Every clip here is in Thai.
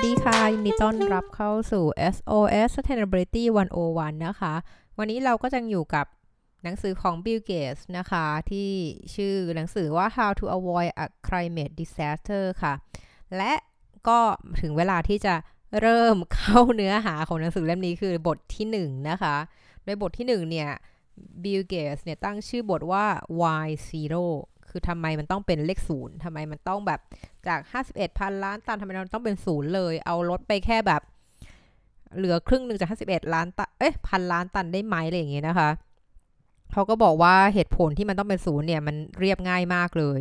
สดีค่ะ ยินดีต้อนรับเข้าสู่ SOS Sustainability 101 นะคะ วันนี้เราก็จะอยู่กับหนังสือของ Bill Gates นะคะ ที่ชื่อหนังสือว่า How to Avoid a Climate Disaster ค่ะ และก็ถึงเวลาที่จะเริ่มเข้าเนื้อหาของหนังสือเล่มนี้คือบทที่1นะคะ โดยบทที่1เนี่ย Bill Gates เนี่ยตั้งชื่อบทว่า Why Zero คือทำไมมันต้องเป็นเลขศูนย์ทำไมมันต้องแบบจาก 51พันล้านตันทำไมมันต้องเป็นศูนย์เลย เอาลดไปแค่แบบ เหลือครึ่งหนึ่งจาก51ล้านตันเอ๊ะพันล้านตันได้ไหมอะไรอย่างเงี้ยนะคะเขาก็บอกว่าเหตุผลที่มันต้องเป็นศูนย์เนี่ย มันเรียบง่ายมากเลย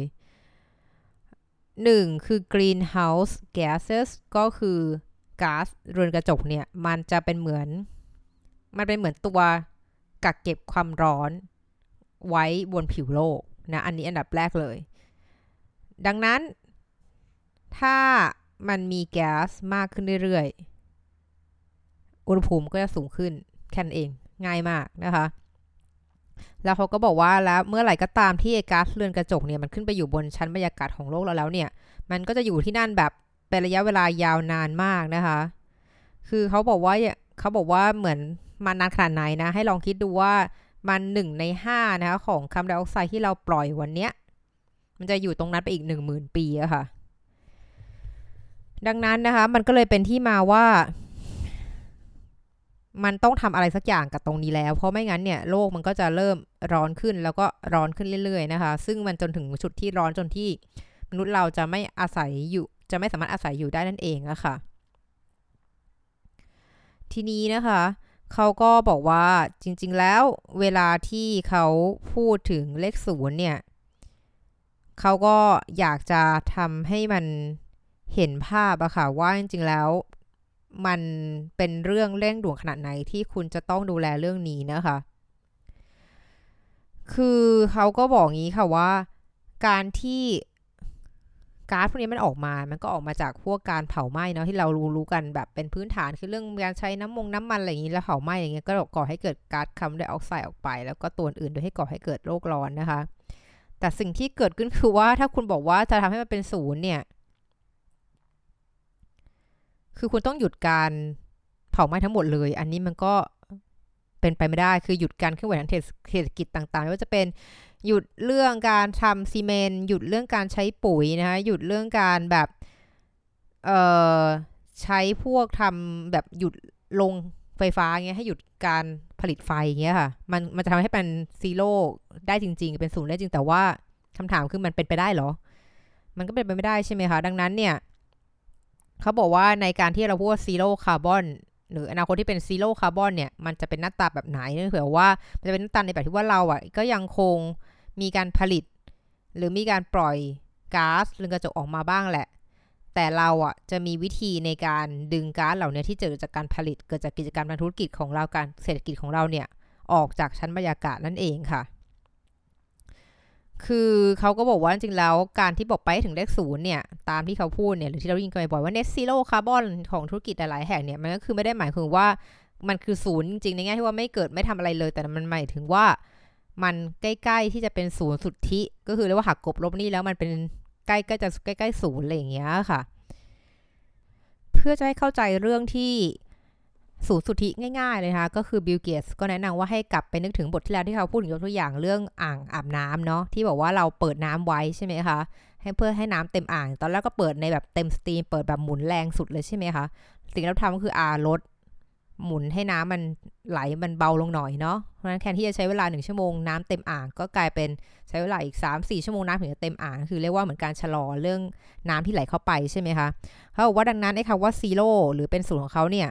หนึ่งคือ greenhouse gases ก็คือก๊าซเรือนกระจกเนี่ย มันจะเป็นเหมือน มันเป็นเหมือนตัวกักเก็บความร้อนไว้บนผิวโลก นะอันนี้อันดับแรกเลย ดังนั้น ถ้ามันมีแก๊สมากขึ้นเรื่อยๆ อุณหภูมิก็จะสูงขึ้นแค่นั้นเองง่ายมากนะคะ แล้วเขาก็บอกว่าแล้วเมื่อไหร่ก็ตามที่ก๊าซเรือนกระจกเนี่ยมันขึ้นไปอยู่บนชั้นบรรยากาศของโลกเราแล้วเนี่ย มันก็จะอยู่ที่นั่นแบบเป็นระยะเวลายาวนานมากนะคะ คือเขาบอกว่าเขาบอกว่าเหมือนมันนานขนาดไหนนะ ให้ลองคิดดูว่า มันหนึ่งในห้านะคะของคาร์บอนไดออกไซด์ที่เราปล่อยวันเนี้ยมันจะอยู่ตรงนั้นไปอีกหนึ่งหมื่นปีอะค่ะ ดังนั้นนะคะ มันก็เลยเป็นที่มาว่า มันต้องทำอะไรสักอย่างกับตรงนี้แล้ว เพราะไม่งั้นเนี่ยโลกมันก็จะเริ่มร้อนขึ้นแล้วก็ร้อนขึ้นเรื่อยๆนะคะ ซึ่งมันจนถึงจุดที่ร้อนจนที่มนุษย์เราจะไม่อาศัยอยู่ จะไม่สามารถอาศัยอยู่ได้นั่นเองอะค่ะ ทีนี้นะคะ เขาก็บอกว่าจริงๆแล้วเวลาที่เขาพูดถึงเลขศูนย์เนี่ย เขาก็อยากจะทำให้มันเห็นภาพอะค่ะว่าจริงๆแล้ว มันเป็นเรื่องเร่งด่วนขนาดไหนที่คุณจะต้องดูแลเรื่องนี้นะคะ คือเขาก็บอกงี้ค่ะว่า การที่ ก๊าซพวกนี้มันออกมา มันก็ออกมาจากพวกการเผาไหม้เนาะที่เรารู้รู้กันแบบเป็นพื้นฐานคือเรื่องการใช้น้ำมงน้ำมันอะไรอย่างนี้แล้วเผาไหม้อย่างเงี้ยก็ก่อให้เกิดก๊าซคาร์บอนไดออกไซด์ออกไป แล้วก็ตัวอื่นโดยให้ก่อให้เกิดโลกร้อนนะคะ แต่สิ่งที่เกิดขึ้นคือว่าถ้าคุณบอกว่าจะทำให้มันเป็นศูนย์เนี่ยคือคุณต้องหยุดการเผาไหม้ทั้งหมดเลย อันนี้มันก็เป็นไปไม่ได้คือหยุดการเคลื่อนไหวทางเศรษฐกิจต่างๆไม่ว่าจะเป็น หยุดเรื่องการทำซีเมนต์หยุดเรื่องการใช้ปุ๋ยนะคะหยุดเรื่องการแบบเอ่อใช้พวกทำแบบหยุดลงไฟฟ้าเงี้ยให้หยุดการผลิตไฟเงี้ยค่ะมันมันจะทำให้เป็น zero ได้จริง ๆ เป็นศูนย์ได้จริงแต่ว่าคำถามคือมันเป็นไปได้หรอ มันก็เป็นไปไม่ได้ใช่ไหมคะ ดังนั้นเนี่ยเขาบอกว่าในการที่เราพูด zero carbon หรืออนาคตที่เป็น zero carbon เนี่ย มันจะเป็นหน้าตาแบบไหนเนื่องจากว่า มันจะเป็นหน้าตาในแบบที่ว่าเราอะก็ยังคง มีการผลิต หรือมีการปล่อยก๊าซเรือนกระจกออกมาบ้างแหละ แต่เราอะจะมีวิธีในการดึงก๊าซเหล่านี้ที่เกิดจากการผลิตเกิดจากกิจการทางธุรกิจของเราการเศรษฐกิจของเราเนี่ยออกจากชั้นบรรยากาศนั่นเองค่ะ คือเขาก็บอกว่าจริงๆแล้วการที่บอกไปถึงเลขศูนย์เนี่ยตามที่เขาพูดเนี่ยหรือที่เรายินกันบ่อยว่า net zero carbon ของธุรกิจหลายๆแห่งเนี่ยมันก็คือไม่ได้หมายถึงว่ามันคือศูนย์จริงๆในแง่ที่ว่าไม่เกิดไม่ทำอะไรเลย แต่มันหมายถึงว่า มันใกล้ๆที่จะเป็นศูนย์สุทธิ ก็คือเรียกว่าหักกลบลบหนี้แล้วมันเป็นใกล้ๆจะใกล้ๆศูนย์อะไรอย่างเงี้ยค่ะ เพื่อจะให้เข้าใจเรื่องที่ศูนย์สุทธิง่ายๆเลยนะคะก็คือบิลเกตส์ก็แนะนำว่าให้กลับไปนึกถึงบทที่แล้วที่เขาพูดถึงยกตัวอย่างเรื่องอ่างอาบน้ำเนาะที่บอกว่าเราเปิดน้ำไว้ใช่ไหมคะให้เพื่อให้น้ำเต็มอ่าง ตอนแรกก็เปิดในแบบเต็ม stream เปิดแบบหมุนแรงสุดเลยใช่ไหมคะสิ่งที่เราทำก็คืออาลด หมุนให้น้ำมันไหลมันเบาลงหน่อยเนาะ เพราะฉะนั้นแทนที่จะใช้เวลาหนึ่งชั่วโมงน้ำเต็มอ่างก็กลายเป็นใช้เวลาอีก 3 4 ชั่วโมงน้ำถึงจะเต็มอ่าง คือเรียกว่าเหมือนการชะลอเรื่องน้ำที่ไหลเข้าไปใช่ไหมคะเขาบอกว่าดังนั้นไอ้คำว่าซีโร่หรือเป็นศูนย์ของเขาเนี่ย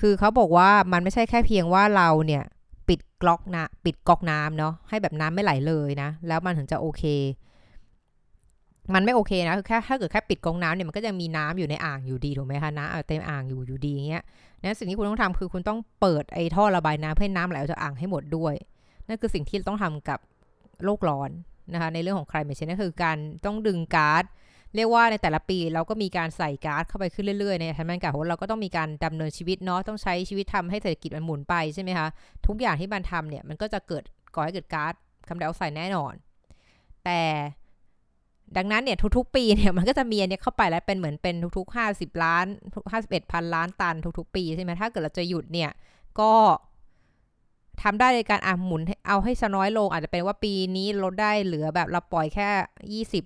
คือเขาบอกว่ามันไม่ใช่แค่เพียงว่าเราเนี่ยปิดก๊อกนะปิดก๊อกน้ำเนาะให้แบบน้ำไม่ไหลเลยนะ แล้วมันถึงจะโอเค มันไม่โอเคนะคือแค่ถ้าเกิดแค่ปิดกองน้ำเนี่ยมันก็ยังมีน้ำอยู่ในอ่างอยู่ดีถูกไหมคะน้ำเต็มอ่างอยู่อยู่ดีเงี้ย นั้นสิ่งที่คุณต้องทำคือคุณต้องเปิดไอ้ท่อระบายน้ำให้น้ำไหลออกจากอ่างให้หมดด้วย นั่นคือสิ่งที่ต้องทำกับโลกร้อนนะคะในเรื่องของใครไม่ใช่นั่นคือการต้องดึงก๊าซเรียกว่าในแต่ละปีเราก็มีการใส่ก๊าซเข้าไปขึ้นเรื่อยๆในชั้นบรรยากาศของเราก็ต้องมีการดำเนินชีวิตเนาะต้องใช้ชีวิตทำให้เศรษฐกิจมันหมุนไปใช่ไหมคะทุกอย่างที่มันทำเนี่ยมันก็จะเกิดก่อให้เกิดก๊าซคาร์บอนไดออกไซด์แน่นอน แต่ ดังนั้นเนี่ยทุกๆ ปีเนี่ยมันก็จะมีอันนี้เข้าไปแล้วเป็นเหมือนเป็นทุกๆห้าสิบล้านห้าสิบเอ็ดพันล้านตันทุกๆ ปีใช่ไหมถ้าเกิดเราจะหยุดเนี่ยก็ทำได้ในการอะหมุนเอาให้น้อยลง อาจจะเป็นว่าปีนี้ลดได้เหลือแบบเราปล่อยแค่ยี่สิบ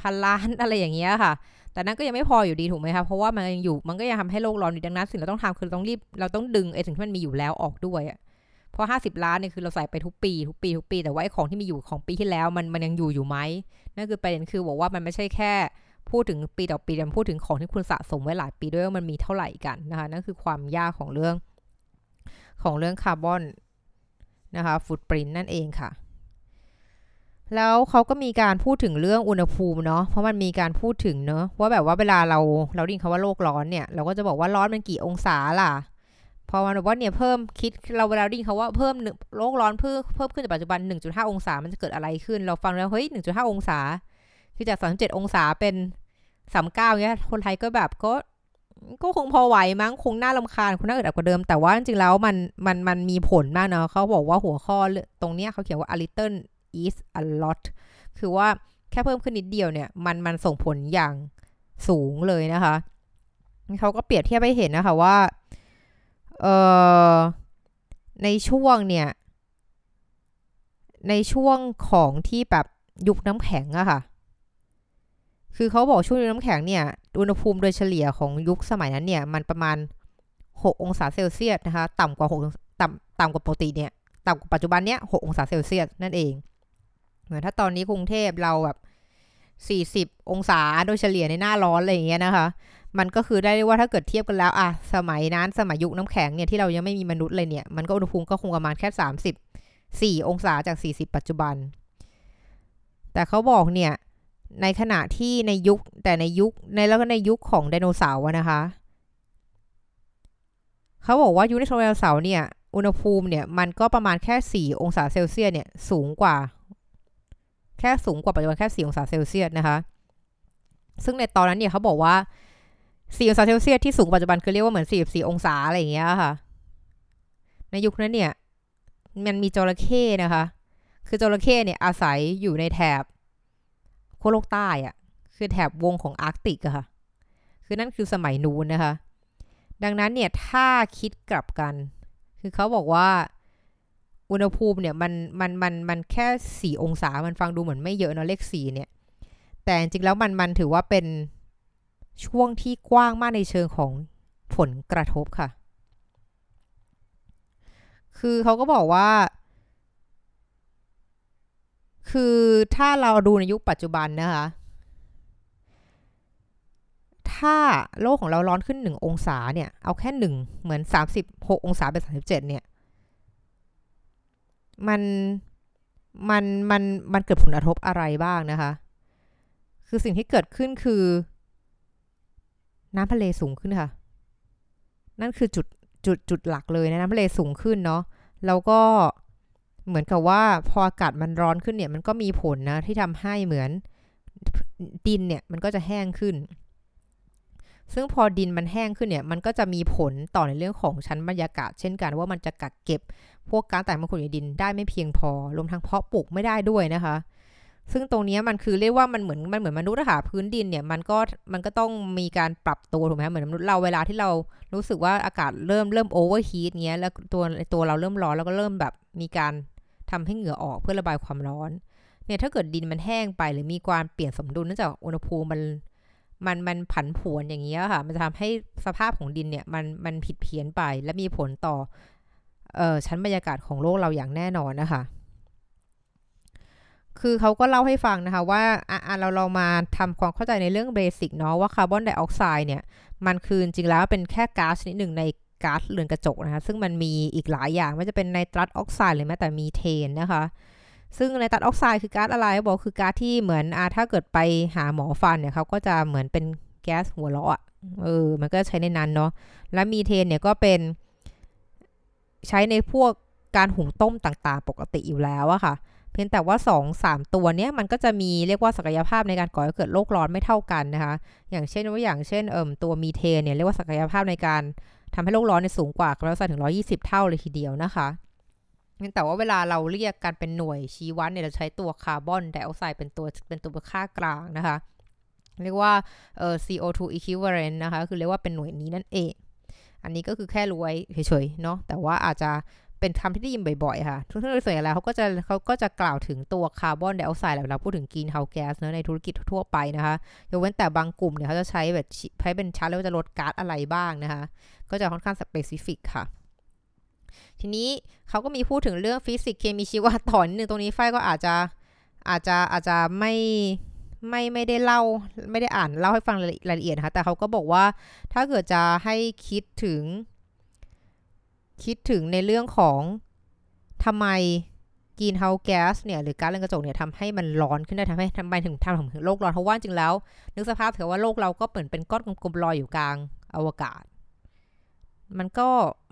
พันล้านอะไรอย่างเงี้ยค่ะ แต่นั้นก็ยังไม่พออยู่ดีถูกไหมคะเพราะว่ามันยังอยู่มันก็ยังทำให้โลกร้อนอยู่ดังนั้นสิ่งเราต้องทำคือต้องรีบเราต้องดึงไอ้สิ่งที่มันมีอยู่แล้วออกด้วยอะเพราะห้าสิบล้านเนี่ยคือเราใส่ไปทุกปี ทุกปี ทุกปี แต่ว่าไอ้ของที่มีอยู่ของปีที่แล้วมันมันยังอยู่อยู่ไหม นั่นคือประเด็นคือบอกว่ามันไม่ใช่แค่พูดถึงปีต่อปีแต่พูดถึงของที่คุณสะสมไว้หลายปีด้วยว่ามันมีเท่าไหร่กันนะคะนั่นคือความยากของเรื่องของเรื่องคาร์บอนนะคะฟุตปรินนั่นเองค่ะ แล้วเขาก็มีการพูดถึงเรื่องอุณหภูมิเนาะเพราะมันมีการพูดถึงเนาะว่าแบบว่าเวลาเราเราดิ้นคาว่าโลกร้อนเนี่ย เราก็จะบอกว่าร้อนมันกี่องศาล่ะ พอมันบอกว่าเนี่ยเพิ่มคิดเราเวลาดิ้นเขาว่าเพิ่มโลกร้อนเพิ่มเพิ่มขึ้นจากปัจจุบัน 1.5 องศา มันจะเกิดอะไรขึ้น เราฟังแล้วเฮ้ย 1.5 องศา คือจาก 37 องศาเป็น39เงี้ย คนไทยก็แบบก็ ก็คงพอไหวมั้ง คงน่าลำคาญคงน่าอึดอัดกว่าเดิม แต่ว่าจริงๆแล้วมันมันมันมีผลมากเนาะเขาบอกว่าหัวข้อตรงเนี้ยเขาเขียนว่า a little is a lot คือว่าแค่เพิ่มขึ้นนิดเดียวเนี่ย มันมันส่งผลอย่างสูงเลยนะคะเขาก็เปรียบเทียบให้เห็นนะคะว่า เอ่อในช่วงเนี่ย ในช่วงของที่แบบยุคน้ำแข็งอะค่ะ คือเขาบอกช่วงยุคน้ำแข็งเนี่ย อุณหภูมิโดยเฉลี่ยของยุคสมัยนั้นเนี่ย มันประมาณ 6 องศาเซลเซียสนะคะ ต่ำกว่า 6 ต่ำต่ำกว่าปกติเนี่ย ต่ำกว่าปัจจุบันเนี้ย6 องศาเซลเซียสนั่นเอง เหมือนถ้าตอนนี้กรุงเทพเราแบบ 40 องศาโดยเฉลี่ยในหน้าร้อนอะไรอย่างเงี้ยนะคะ มันก็คือได้ว่าถ้าเกิดเทียบกันแล้วอะสมัยนั้นสมัยยุคน้ำแข็งเนี่ยที่เรายังไม่มีมนุษย์เลยเนี่ยมันก็อุณหภูมิก็คงประมาณแค่สามสิบสี่องศาจากสี่สิบปัจจุบัน แต่เขาบอกเนี่ยในขณะที่ในยุคแต่ในยุคในแล้วก็ในยุคของไดโนเสาร์นะคะเขาบอกว่ายุคในไดโนเสาร์เนี่ยอุณหภูมิเนี่ยมันก็ประมาณแค่ 4 องศาเซลเซียสเนี่ยสูงกว่า แค่สูงกว่าปัจจุบันแค่ 4 องศาเซลเซียสนะคะ ซึ่งในตอนนั้นเนี่ยเขาบอกว่า 4องศาเซลเซียสที่สูงปัจจุบันคือเรียกว่าเหมือน 44 องศาอะไรอย่างเงี้ยค่ะ ในยุคนั้นเนี่ย มันมีจระเข้นะคะ คือจระเข้เนี่ยอาศัยอยู่ในแถบขั้วโลกใต้อะคือแถบวงของอาร์กติกอะค่ะ คือนั่นคือสมัยนู้นนะคะ ดังนั้นเนี่ยถ้าคิดกลับกัน คือเขาบอกว่าอุณหภูมิเนี่ยมันมันมันมันแค่สี่องศา มันฟังดูเหมือนไม่เยอะเนาะเลขสี่เนี่ย แต่จริงแล้วมันมันถือว่าเป็น ช่วงที่กว้างมากในเชิงของผลกระทบค่ะ คือเขาก็บอกว่า คือถ้าเราดูในยุคปัจจุบันนะคะ ถ้าโลกของเราร้อนขึ้น 1 องศาเนี่ย เอาแค่ 1 เหมือน 36 องศาเป็น 37 เนี่ย มัน มัน มัน มันเกิดผลกระทบอะไรบ้างนะคะ คือสิ่งที่เกิดขึ้นคือ น้ำทะเลสูงขึ้นค่ะ นั่นคือจุดจุดจุดหลักเลยนะน้ำทะเลสูงขึ้นเนาะแล้วก็เหมือนกับว่าพออากาศมันร้อนขึ้นเนี่ย มันก็มีผลนะที่ทำให้เหมือนดินเนี่ยมันก็จะแห้งขึ้น ซึ่งพอดินมันแห้งขึ้นเนี่ย มันก็จะมีผลต่อในเรื่องของชั้นบรรยากาศ เช่นกันว่ามันจะกักเก็บ พวกก๊าซแต่งมลคุ่ในดินได้ไม่เพียงพอรวมทั้งเพาะปลูกไม่ได้ด้วยนะคะ ซึ่งตรงนี้มันคือเรียกว่ามันเหมือนมันเหมือนมนุษย์อะคะพื้นดินเนี่ยมันก็มันก็ต้องมีการปรับตัวถูกไหมเหมือนมนุษย์เราเวลาที่เรารู้สึกว่าอากาศเริ่มเริ่ม overheat เงี้ยแล้วตัวตัวเราเริ่มร้อนแล้วก็เริ่มแบบมีการทำให้เหงื่อออกเพื่อระบายความร้อนเนี่ยถ้าเกิดดินมันแห้งไปหรือมีการเปลี่ยนสมดุลเนื่องจากอุณหภูมิมันมันมันผันผวนอย่างเงี้ยค่ะ มันจะทำให้สภาพของดินเนี่ยมันมันผิดเพี้ยนไป และมีผลต่อเอ่อชั้นบรรยากาศของโลกเราอย่างแน่นอนนะคะ คือเขาก็เล่าให้ฟังนะคะว่าอะเราเรามาทำความเข้าใจในเรื่องเบสิกเนาะว่าคาร์บอนไดออกไซด์เนี่ย มันคือจริงแล้วเป็นแค่ก๊าซชนิดหนึ่งในก๊าซเรือนกระจกนะคะ ซึ่งมันมีอีกหลายอย่างไม่จะเป็นไนตรัสออกไซด์หรือแม้แต่มีเทนนะคะ ซึ่งไนตรัสออกไซด์คือก๊าซอะไรบอกคือก๊าซที่เหมือนอาถ้าเกิดไปหาหมอฟันเนี่ยเขาก็จะเหมือนเป็นแก๊สหัวเราะเออมันก็ใช้ในนั้นเนาะและมีเทนเนี่ยก็เป็นใช้ในพวกการหุงต้มต่างๆ ปกติอยู่แล้วอะค่ะ เพียงแต่ว่า 2 3 ตัวเนี้ยมันก็จะมีเรียกว่าศักยภาพในการก่อให้เกิดโลกร้อนไม่เท่ากันนะคะ อย่างเช่นว่าอย่างเช่นเอ่มตัวมีเทนเนี่ยเรียกว่าศักยภาพในการทำให้โลกร้อนในสูงกว่าคาร์บอนถึง 120 เท่าเลยทีเดียวนะคะแต่ว่าเวลาเราเรียกกันเป็นหน่วยชี้วัดเนี่ยเราใช้ตัวคาร์บอนไดออกไซด์เป็นตัวเป็นตัวค่ากลางนะคะ เรียกว่าเอ่อ CO2 equivalent นะคะ คือเรียกว่าเป็นหน่วยนี้นั่นเอง อันนี้ก็คือแค่รู้ไว้เฉยๆเนาะแต่ว่าอาจจะ เป็นคำที่ได้ยินบ่อยๆ ค่ะทุกท่านโดยส่วนใหญ่แล้วเขาก็จะเขาก็จะกล่าวถึงตัวคาร์บอนไดออกไซด์เวลาพูดถึง greenhouse gas เนาะในธุรกิจทั่วไปนะคะยกเว้นแต่บางกลุ่มเนี่ยเขาจะใช้แบบใช้เป็นชาร์ตแล้วจะลดก๊าซอะไรบ้างนะคะ ก็จะค่อนข้างสเปซิฟิกค่ะทีนี้เขาก็มีพูดถึงเรื่องฟิสิกส์เคมีชีวะต่อนิดนึงตรงนี้ไฟก็อาจจะอาจจะอาจจะไม่ไม่ไม่ได้เล่าไม่ได้อ่านเล่าให้ฟังรายละเอียดนะคะแต่เขาก็บอกว่าถ้าเกิดจะให้คิดถึง คิดถึงในเรื่องของทำไมกีนเฮาแก๊สเนี่ยหรือก๊าซเรือนกระจกเนี่ยทำให้มันร้อนขึ้นได้ทำให้ทำไมถึงทำถึงโลกร้อนเพราะว่าจริงแล้ว นึกสภาพเถอะว่าโลกเราก็เปิดเป็นก้อนกลมๆลอยอยู่กลางอวกาศ มันก็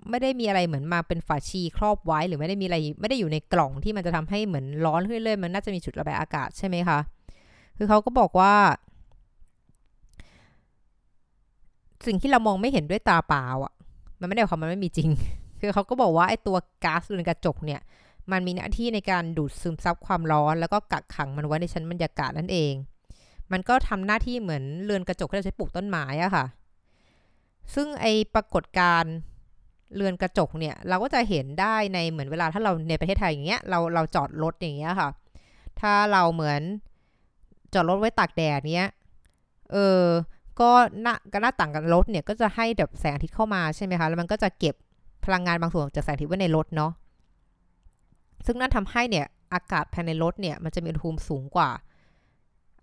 ไม่ได้มีอะไรเหมือนมาเป็นฝาชีครอบไว้ หรือไม่ได้มีอะไรไม่ได้อยู่ในกล่องที่มันจะทำให้เหมือนร้อนขึ้นเลยมันน่าจะมีจุดระบายอากาศใช่ไหมคะคือเขาก็บอกว่า สิ่งที่เรามองไม่เห็นด้วยตาเปล่าอะ มันไม่ได้ความมันไม่มีจริง คือเขาก็บอกว่าไอ้ตัวก๊าซเรือนกระจกเนี่ย มันมีหน้าที่ในการดูดซึมซับความร้อน แล้วก็กักขังมันไว้ในชั้นบรรยากาศนั่นเอง มันก็ทำหน้าที่เหมือนเรือนกระจกที่เราใช้ปลูกต้นไม้อะค่ะ ซึ่งไอปรากฏการเรือนกระจกเนี่ย เราก็จะเห็นได้ในเหมือนเวลาถ้าเราในประเทศไทยอย่างเงี้ย เราเราจอดรถอย่างเงี้ยค่ะ ถ้าเราเหมือนจอดรถไว้ตากแดดเนี้ย เออก็หน้าก็หน้าต่างกันรถเนี่ยก็จะให้แบบแสงอาทิตย์เข้ามาใช่ไหมคะ แล้วมันก็จะเก็บ พลังงานบางส่วนจากแสงอาทิตย์ไว้ในรถเนาะซึ่งนั่นทำให้เนี่ยอากาศภายในรถเนี่ยมันจะมีอุณหภูมิสูงกว่า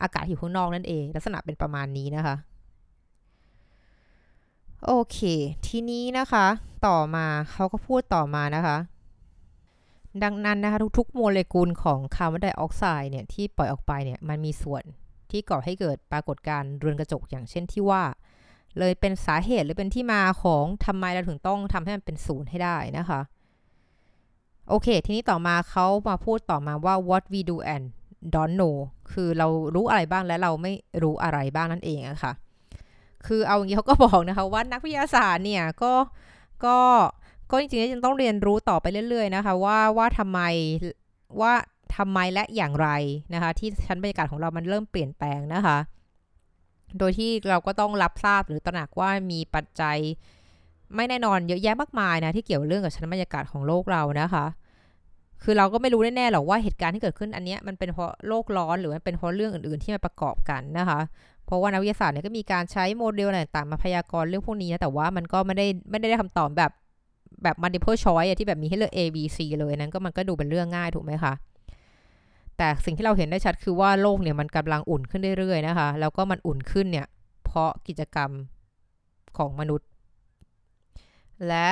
อากาศอยู่ข้างนอกนั่นเอง ลักษณะเป็นประมาณนี้นะคะโอเค ทีนี้นะคะ ต่อมาเขาก็พูดต่อมานะคะ ดังนั้นนะคะ ทุกๆ โมเลกุลของคาร์บอนไดออกไซด์เนี่ยที่ปล่อยออกไปเนี่ยมันมีส่วนที่ก่อให้เกิดปรากฏการณ์เรือนกระจกอย่างเช่นที่ว่า เลยเป็นสาเหตุหรือเป็นที่มาของทำไมเราถึงต้องทำให้มันเป็นศูนย์ให้ได้นะคะ โอเค ทีนี้ต่อมาเขามาพูดต่อมาว่า what we do and don't know คือเรารู้อะไรบ้างและเราไม่รู้อะไรบ้างนั่นเองอะคะ่ะ คือเอาอย่างนี้เขาก็บอกนะคะว่านักวิทยาศาสตร์เนี่ยก็ก็ก็จริงๆยังต้องเรียนรู้ต่อไปเรื่อย ๆ นะคะ ว่าว่าทำไมว่าทำไมและอย่างไรนะคะ ที่ชั้นบรรยากาศของเรามันเริ่มเปลี่ยนแปลงนะคะ โดยที่เราก็ต้องรับทราบหรือตระหนักว่ามีปัจจัย ไม่แน่นอนเยอะแยะมากมายนะที่เกี่ยวเรื่องกับชั้นบรรยากาศของโลกเรานะคะ คือเราก็ไม่รู้แน่ๆหรอกว่าเหตุการณ์ที่เกิดขึ้นอันนี้มันเป็นเพราะโลกร้อนหรือมันเป็นเพราะเรื่องอื่นๆที่มาประกอบกันนะคะ เพราะว่านักวิทยาศาสตร์เนี่ยก็มีการใช้โมเดลอะไรต่างๆมาพยากรณ์เรื่องพวกนี้นะแต่ว่ามันก็ไม่ได้ไม่ได้คำตอบแบบแบบ multiple choice ที่แบบมีให้เลือก A B C เลยนั้นก็มันก็ดูเป็นเรื่องง่ายถูกไหมคะ แต่สิ่งที่เราเห็นได้ชัดคือว่าโลกเนี่ยมันกำลังอุ่นขึ้นเรื่อยๆนะคะ แล้วก็มันอุ่นขึ้นเนี่ย เพราะกิจกรรมของมนุษย์ และ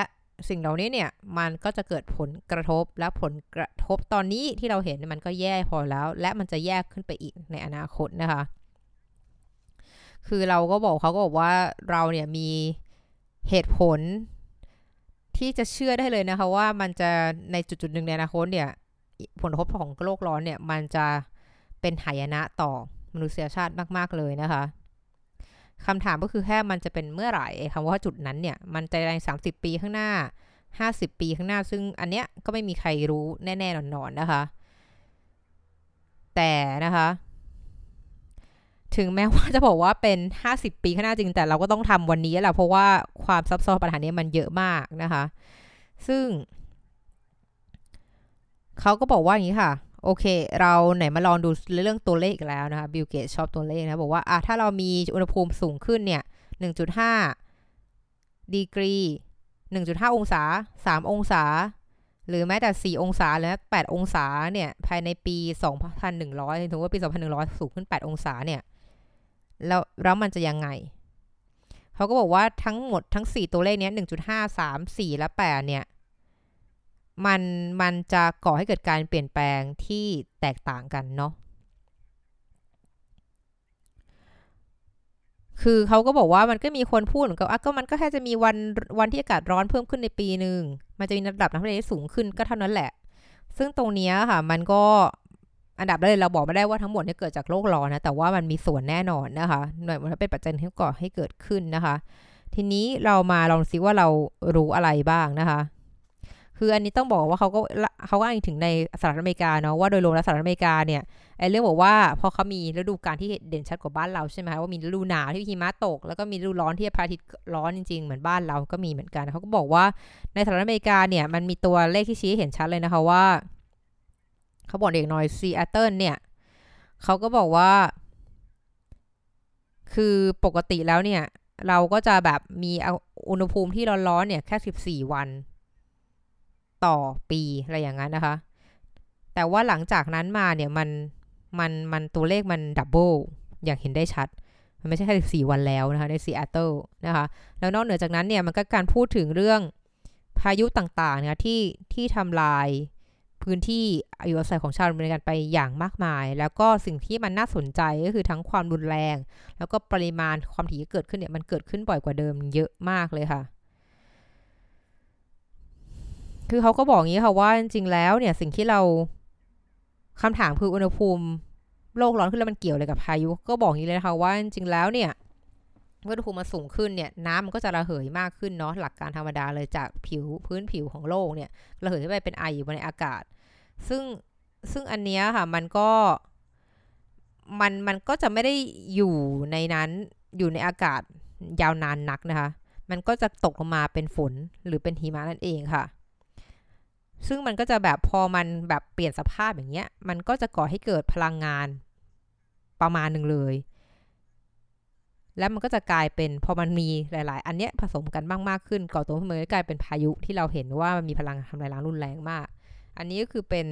สิ่งเหล่านี้เนี่ยมันก็จะเกิดผลกระทบและผลกระทบตอนนี้ที่เราเห็นมันก็แย่พอแล้ว และมันจะแย่ขึ้นไปอีกในอนาคตนะคะ คือเราก็บอกเขาก็บอกว่าเราเนี่ยมีเหตุผลที่จะเชื่อได้เลยนะคะว่ามันจะในจุดจุดหนึ่งในอนาคตเนี่ย ผลกระทบของโลกร้อนเนี่ยมันจะเป็นหายนะต่อมนุษยชาติมากๆเลยนะคะคำถามก็คือแค่มันจะเป็นเมื่อไหร่คำว่าจุดนั้นเนี่ย มันจะใน30 ปีข้างหน้า 50 ปีข้างหน้า ซึ่งอันเนี้ยก็ไม่มีใครรู้แน่ๆนอนๆนะคะ แต่นะคะ ถึงแม้ว่าจะบอกว่าเป็น 50 ปีข้างหน้าจริงแต่เราก็ต้องทำวันนี้แหละเพราะว่าความซับซ้อนปัญหานี้มันเยอะมากนะคะ ซึ่ง เขาก็บอกว่าอย่างนี้ค่ะ โอเค เราไหนมาลองดูเรื่องตัวเลขแล้วนะคะบิลเกตชอบตัวเลขนะบอกว่าอะถ้าเรามีอุณหภูมิสูงขึ้นเนี่ย 1.5 ดีกรี 1.5 องศา 3 องศา หรือแม้แต่ 4 องศาหรือ8องศาเนี่ย ภายในปี 2100ถึงว่าปี 2100 สูงขึ้น 8 องศาเนี่ยแล้วแล้วมันจะยังไงเขาก็บอกว่าทั้งหมดทั้ง 4 ตัวเลขเนี้1.5 3 4 และ 8 เนี่ย มันมันจะก่อให้เกิดการเปลี่ยนแปลงที่แตกต่างกันเนาะคือเขาก็บอกว่ามันก็มีคนพูดเหมือนกับอะก็มันก็แค่จะมีวันวันที่อากาศร้อนเพิ่มขึ้นในปีหนึ่งมันจะมีระดับน้ำทะเลที่สูงขึ้นก็เท่านั้นแหละ ซึ่งตรงนี้ค่ะ มันก็อันดับแรกเราบอกไม่ได้ว่าทั้งหมดนี่เกิดจากโลกร้อนนะแต่ว่ามันมีส่วนแน่นอนนะคะหน่วยมันเป็นปัจจัยที่ก่อให้เกิดขึ้นนะคะ ทีนี้เรามาลองซิว่าเรารู้อะไรบ้างนะคะ คืออันนี้ต้องบอกว่าเขาก็เขาก็อ้างถึงในสหรัฐอเมริกาเนาะว่าโดยรวมแล้วสหรัฐอเมริกาเนี่ยไอ้เรื่องบอกว่าพอเขามีฤดูกาลที่เด่นชัดกว่าบ้านเราใช่ไหมคะว่ามีฤดูหนาวที่หิมะตก แล้วก็มีฤดูร้อนที่พระอาทิตย์ร้อนจริงๆ เหมือนบ้านเราก็มีเหมือนกันเขาก็บอกว่าในสหรัฐอเมริกาเนี่ยมันมีตัวเลขที่ชี้เห็นชัดเลยนะคะว่าเขาบอกเด็กน้อยซีแอตเทิลเนี่ยเขาก็บอกว่า คือปกติแล้วเนี่ย เราก็จะแบบมีอุณหภูมิที่ร้อนๆเนี่ยแค่ 14 วัน ต่อปีอะไรอย่างนั้นนะคะ แต่ว่าหลังจากนั้นมาเนี่ยมันมันมันตัวเลขมัน double อย่างเห็นได้ชัด มันไม่ใช่แค่14 วันแล้วนะคะในซีแอตเทิลนะคะ แล้วนอกเหนือจากนั้นเนี่ยมันก็การพูดถึงเรื่องพายุต่างๆนะที่ที่ทำลายพื้นที่อยู่อาศัยของชาวอเมริกันไปอย่างมากมาย แล้วก็สิ่งที่มันน่าสนใจก็คือทั้งความรุนแรง แล้วก็ปริมาณความถี่ที่เกิดขึ้นเนี่ยมันเกิดขึ้นบ่อยกว่าเดิมเยอะมากเลยค่ะ คือเขาก็บอกอย่างนี้ค่ะว่าจริงๆแล้วเนี่ยสิ่งที่เราคำถามคืออุณหภูมิโลกร้อนขึ้นแล้วมันเกี่ยวอะไรกับพายุ ก็บอกอย่างนี้เลยนะคะว่าจริงๆแล้วเนี่ยอุณหภูมิมันสูงขึ้นเนี่ยน้ำมันก็จะระเหยมากขึ้นเนาะหลักการธรรมดาเลยจากผิวพื้นผิวของโลกเนี่ยระเหยขึ้นไปเป็นไออยู่บนในอากาศ ซึ่งซึ่งอันเนี้ยค่ะมันก็มันมันก็จะไม่ได้อยู่ในนั้นอยู่ในอากาศยาวนานนักนะคะ มันก็จะตกลงมาเป็นฝนหรือเป็นหิมะนั่นเองค่ะ ซึ่งมันก็จะแบบพอมันแบบเปลี่ยนสภาพอย่างเงี้ย มันก็จะก่อให้เกิดพลังงานประมาณหนึ่งเลย แล้วมันก็จะกลายเป็นพอมันมีหลาย ๆ อันเนี้ยผสมกันมากมากขึ้นก่อตัวขึ้นมากลายเป็นพายุที่เราเห็นว่ามันมีพลังทำลายล้างรุนแรงมาก อันนี้ก็คือเป็น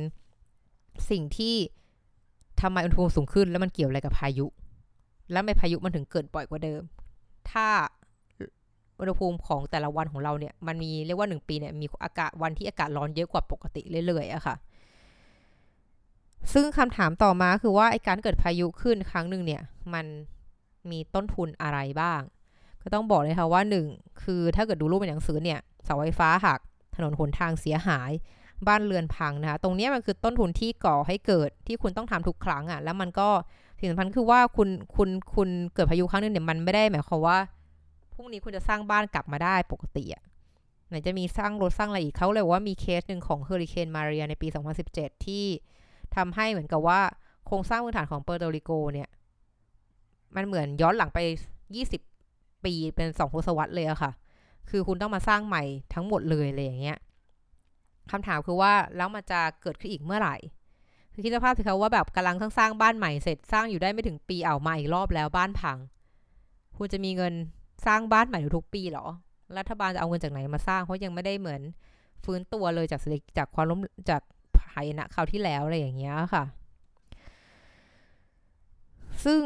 สิ่งที่ทำไมอุณหภูมิสูงขึ้น แล้วมันเกี่ยวอะไรกับพายุ แล้วไม่พายุมันถึงเกิดบ่อยกว่าเดิม ถ้า อุณหภูมิของแต่ละวันของเราเนี่ยมันมีเรียกว่าหนึ่งปีเนี่ยมีอากาศวันที่อากาศร้อนเยอะกว่าปกติเรื่อยๆอะค่ะ ซึ่งคำถามต่อมาคือว่าไอการเกิดพายุขึ้นครั้งหนึ่งเนี่ยมันมีต้นทุนอะไรบ้าง ก็ต้องบอกเลยค่ะว่าหนึ่งคือถ้าเกิดดูรูปเป็นหนังสือเนี่ยเสาไฟฟ้าหักถนนหนทางเสียหายบ้านเรือนพังนะคะตรงนี้มันคือต้นทุนที่ก่อให้เกิดที่คุณต้องทำทุกครั้งอะ่ะแล้วมันก็สิ่งสำคัญคือว่าคุณคุณคุณเกิดพายุครั้งนึงเนี่ยมันไม่ได้หมายความว่า พรุ่งนี้คุณจะสร้างบ้านกลับมาได้ปกติอะไหนจะมีสร้างรถสร้างอะไรอีกเขาเลยว่ามีเคสหนึ่งของเฮอริเคนมาเรียในปี 2017 ที่ทำให้เหมือนกับว่าโครงสร้างพื้นฐานของเปอร์โตริโกเนี่ย มันเหมือนย้อนหลังไป 20 ปีเป็นสองทศวรรษเลยอะค่ะ คือคุณต้องมาสร้างใหม่ทั้งหมดเลยเลยอย่างเงี้ยคำถามคือว่าแล้วมันจะเกิดขึ้นอีกเมื่อไหร่คือคิดสภาพสิคะว่าแบบกำลังสร้างบ้านใหม่เสร็จสร้างอยู่ได้ไม่ถึงปีเอามาอีกรอบแล้วบ้านพัง คุณจะมีเงิน สร้างบ้านใหม่ทุกปีหรอ รัฐบาลจะเอาเงินจากไหนมาสร้าง เพราะยังไม่ได้เหมือนฟื้นตัวเลยจากจากความล้มจากภายนะคราวที่แล้วอะไรอย่างเงี้ยค่ะ ซึ่ง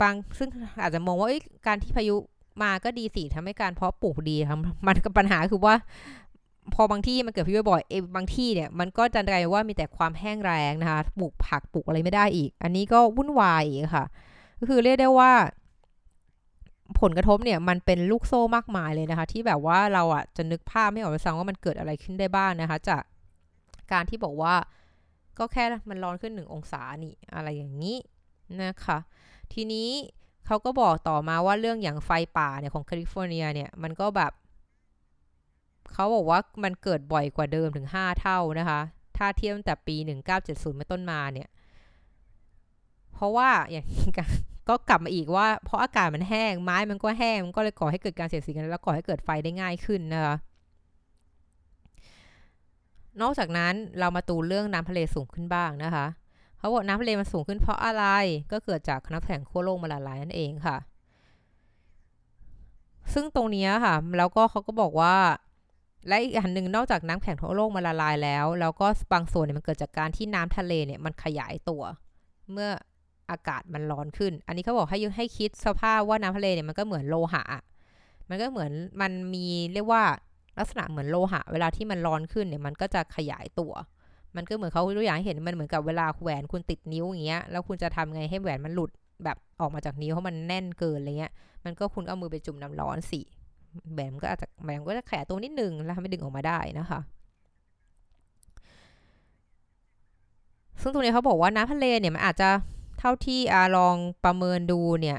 บางซึ่งอาจจะมองว่าการที่พายุมาก็ดีสิทำให้การเพาะปลูกดีครับมันก็ปัญหาคือว่า พอบางที่มันเกิดพายุบ่อยเอบางที่เนี่ยมันก็จะกลายว่ามีแต่ความแห้งแรงนะคะปลูกผักปลูกอะไรไม่ได้อีก อันนี้ก็วุ่นวายอีกค่ะ ก็คือเรียกได้ว่า ผลกระทบเนี่ยมันเป็นลูกโซ่มากมายเลยนะคะ ที่แบบว่าเราอะจะนึกภาพไม่ออกไปสังว่ามันเกิดอะไรขึ้นได้บ้างนะคะ จากการที่บอกว่าก็แค่มันร้อนขึ้นหนึ่งองศานี่อะไรอย่างนี้นะคะ ทีนี้เขาก็บอกต่อมาว่าเรื่องอย่างไฟป่าเนี่ยของแคลิฟอร์เนียเนี่ยมันก็แบบเขาบอกว่ามันเกิดบ่อยกว่าเดิมถึง 5 เท่านะคะ ถ้าเทียบตั้งแต่ปี 1970มาต้นมาเนี่ย เพราะว่าอย่างก็ ก็กลับมาอีกว่าเพราะอากาศมันแห้งไม้มันก็แห้งมันก็เลยก่อให้เกิดการเสียดสีกันแล้วก่อให้เกิดไฟได้ง่ายขึ้นนะคะนอกจากนั้นเรามาตูเรื่องน้ำทะเลสูงขึ้นบ้างนะคะเขาบอกน้ำทะเลมันสูงขึ้นเพราะอะไรก็เกิดจากน้ำแข็งขั้วโลกมาละลายนั่นเองค่ะ ซึ่งตรงนี้ค่ะ แล้วก็เขาก็บอกว่า และอีกอันหนึ่งนอกจากน้ำแข็งทั่วโลกมาละลายแล้ว แล้วก็บางส่วนเนี่ยมันเกิดจากการที่น้ำทะเลเนี่ยมันขยายตัว เมื่อ อากาศมันร้อนขึ้น อันนี้เขาบอกให้ให้คิดสภาพว่าน้ำทะเลเนี่ยมันก็เหมือนโลหะ มันก็เหมือนมันมีเรียกว่าลักษณะเหมือนโลหะ เวลาที่มันร้อนขึ้นเนี่ยมันก็จะขยายตัว มันก็เหมือนเขาตัวอย่างเห็นมันเหมือนกับเวลาแหวนคุณติดนิ้วอย่างเงี้ย แล้วคุณจะทำไงให้แหวนมันหลุดแบบออกมาจากนิ้วเพราะมันแน่นเกินอะไรเงี้ย มันก็คุณเอามือไปจุ่มน้ำร้อนสิแหวนมันก็อาจจะแหวนก็จะแขยตัวนิดนึงแล้วทำให้ดึงออกมาได้นะคะซึ่งตรงนี้เขาบอกว่าน้ำทะเลเนี่ยมันอาจจะ เท่าที่อาลองประเมินดูเนี่ย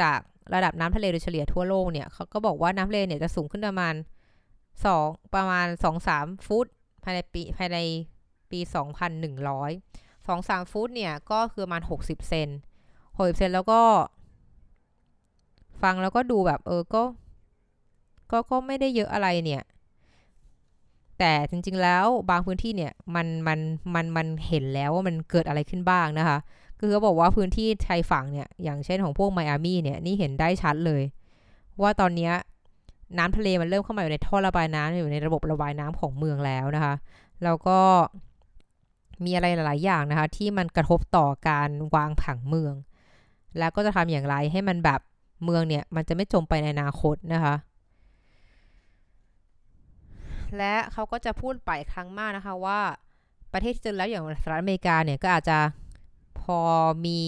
จากระดับน้ำทะเลโดยเฉลี่ยทั่วโลกเนี่ยเขาก็บอกว่าน้ำทะเลเนี่ยจะสูงขึ้นประมาณสองประมาณสองสามฟุตภายในปีภายในปีสองพันหนึ่งร้อยสองสามฟุตเนี่ยก็คือประมาณหกสิบเซนหกสิบเซนแล้วก็ ฟังแล้วก็ดูแบบเออก็ก็ก็ไม่ได้เยอะอะไรเนี่ย แต่จริงๆแล้วบางพื้นที่เนี่ยมันมันมันมันเห็นแล้วว่ามันเกิดอะไรขึ้นบ้างนะคะ คือเขาบอกว่าพื้นที่ชายฝั่งเนี่ย อย่างเช่นของพวกไมอามี่เนี่ย นี่เห็นได้ชัดเลย ว่าตอนนี้น้ำทะเลมันเริ่มเข้ามาอยู่ในท่อระบายน้ำอยู่ในระบบระบายน้ำของเมืองแล้วนะคะ แล้วก็มีอะไรหลาย ๆ อย่างนะคะ ที่มันกระทบต่อการวางผังเมือง แล้วก็จะทำอย่างไรให้มันแบบเมืองเนี่ย มันจะไม่จมไปในอนาคตนะคะ และเขาก็จะพูดไปครั้งมากนะคะว่าประเทศที่เจริญแล้วอย่างสหรัฐอเมริกาเนี่ยก็อาจจะ พอมี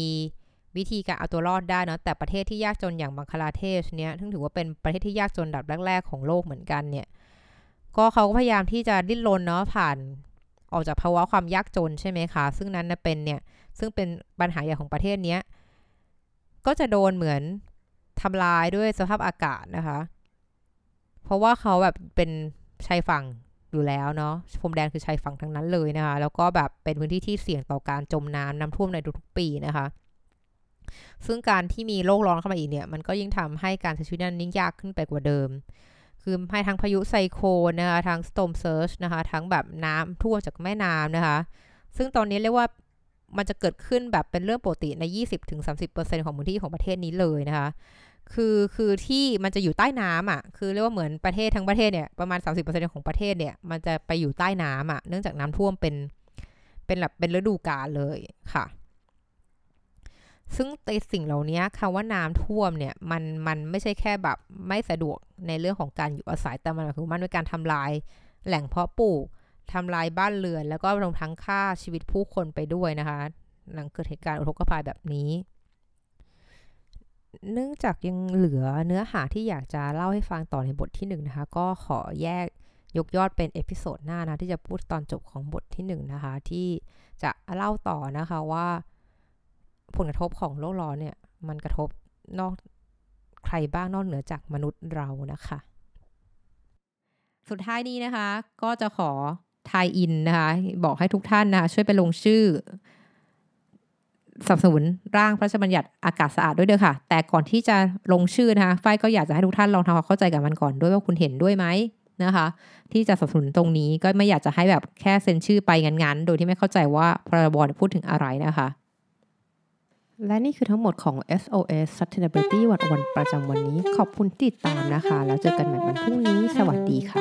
วิธีการเอาตัวรอดได้นะแต่ประเทศที่ยากจนอย่างบังคลาเทศเนี่ยซึ่งถือว่าเป็นประเทศที่ยากจนดับแรก ๆ ของโลกเหมือนกันเนี่ยก็เขาก็พยายามที่จะดิ้นรนเนาะผ่านออกจากภาวะความยากจนใช่ไหมคะ ซึ่งนั้นเป็นเนี่ยซึ่งเป็นปัญหาใหญ่ของประเทศนี้ก็จะโดนเหมือนทำลายด้วยสภาพอากาศนะคะ เพราะว่าเขาแบบเป็นชายฝั่ง อยู่แล้วเนาะพรมแดนคือชายฝั่งทั้งนั้นเลยนะคะ แล้วก็แบบเป็นพื้นที่ที่เสี่ยงต่อการจมน้ำน้ำท่วมในทุกๆปีนะคะ ซึ่งการที่มีโลกร้อนเข้ามาอีกเนี่ย มันก็ยิ่งทำให้การใช้ชีวิตนั้นยิ่งยากขึ้นไปกว่าเดิม คือให้ทั้งพายุไซโคลนนะคะทั้งสโตมเซิร์ชนะคะ ทั้งแบบน้ำท่วมจากแม่น้ำนะคะ ซึ่งตอนนี้เรียกว่ามันจะเกิดขึ้นแบบเป็นเรื่องปกติใน 20-30%ของพื้นที่ของประเทศนี้เลยนะคะ คือคือที่มันจะอยู่ใต้น้ำอะคือเรียกว่าเหมือนประเทศทั้งประเทศเนี่ยประมาณ 30%ของประเทศเนี่ยมันจะไปอยู่ใต้น้ำอะเนื่องจากน้ำท่วมเป็นเป็นแบบเป็นฤดูกาลเลยค่ะ ซึ่งในสิ่งเหล่านี้คำว่าน้ำท่วมเนี่ยมันมันไม่ใช่แค่แบบไม่สะดวกในเรื่องของการอยู่อาศัยแต่มันคือมันเป็นการทำลายแหล่งเพาะปลูกทำลายบ้านเรือน แล้วก็รวมทั้งค่าชีวิตผู้คนไปด้วยนะคะ หลังเกิดเหตุการณ์อุทกภัยแบบนี้ เนื่องจากยังเหลือเนื้อหาที่อยากจะเล่าให้ฟังต่อในบทที่1นนะคะ ก็ขอแยกยกยอดเป็น episode หน้านะ ที่จะพูดตอนจบของบทที่1นนะคะ ที่จะเล่าต่อนะคะว่า ผลกระทบของโลกร้อนเนี่ย มันกระทบนอกใครบ้างนอกเหนือจากมนุษย์เรานะคะ สุดท้ายนี้นะคะ ก็จะขอทายอินนะคะ บอกให้ทุกท่านนะคะช่วยไปลงชื่อ สนับสนุนร่างพระราชบัญญัติอากาศสะอาดด้วยเด้อค่ะ แต่ก่อนที่จะลงชื่อนะคะฝ้ายก็อยากจะให้ทุกท่านลองทำความเข้าใจกับมันก่อนด้วยว่าคุณเห็นด้วยไหมนะคะ ที่จะสนับสนุนตรงนี้ก็ไม่อยากจะให้แบบแค่เซ็นชื่อไปงั้นๆ โดยที่ไม่เข้าใจว่าพรบพูดถึงอะไรนะคะ และนี่คือทั้งหมดของ SOS Sustainability วันวันประจำวันนี้ ขอบคุณติดตามนะคะ แล้วเจอกันใหม่วันพรุ่งนี้ สวัสดีค่ะ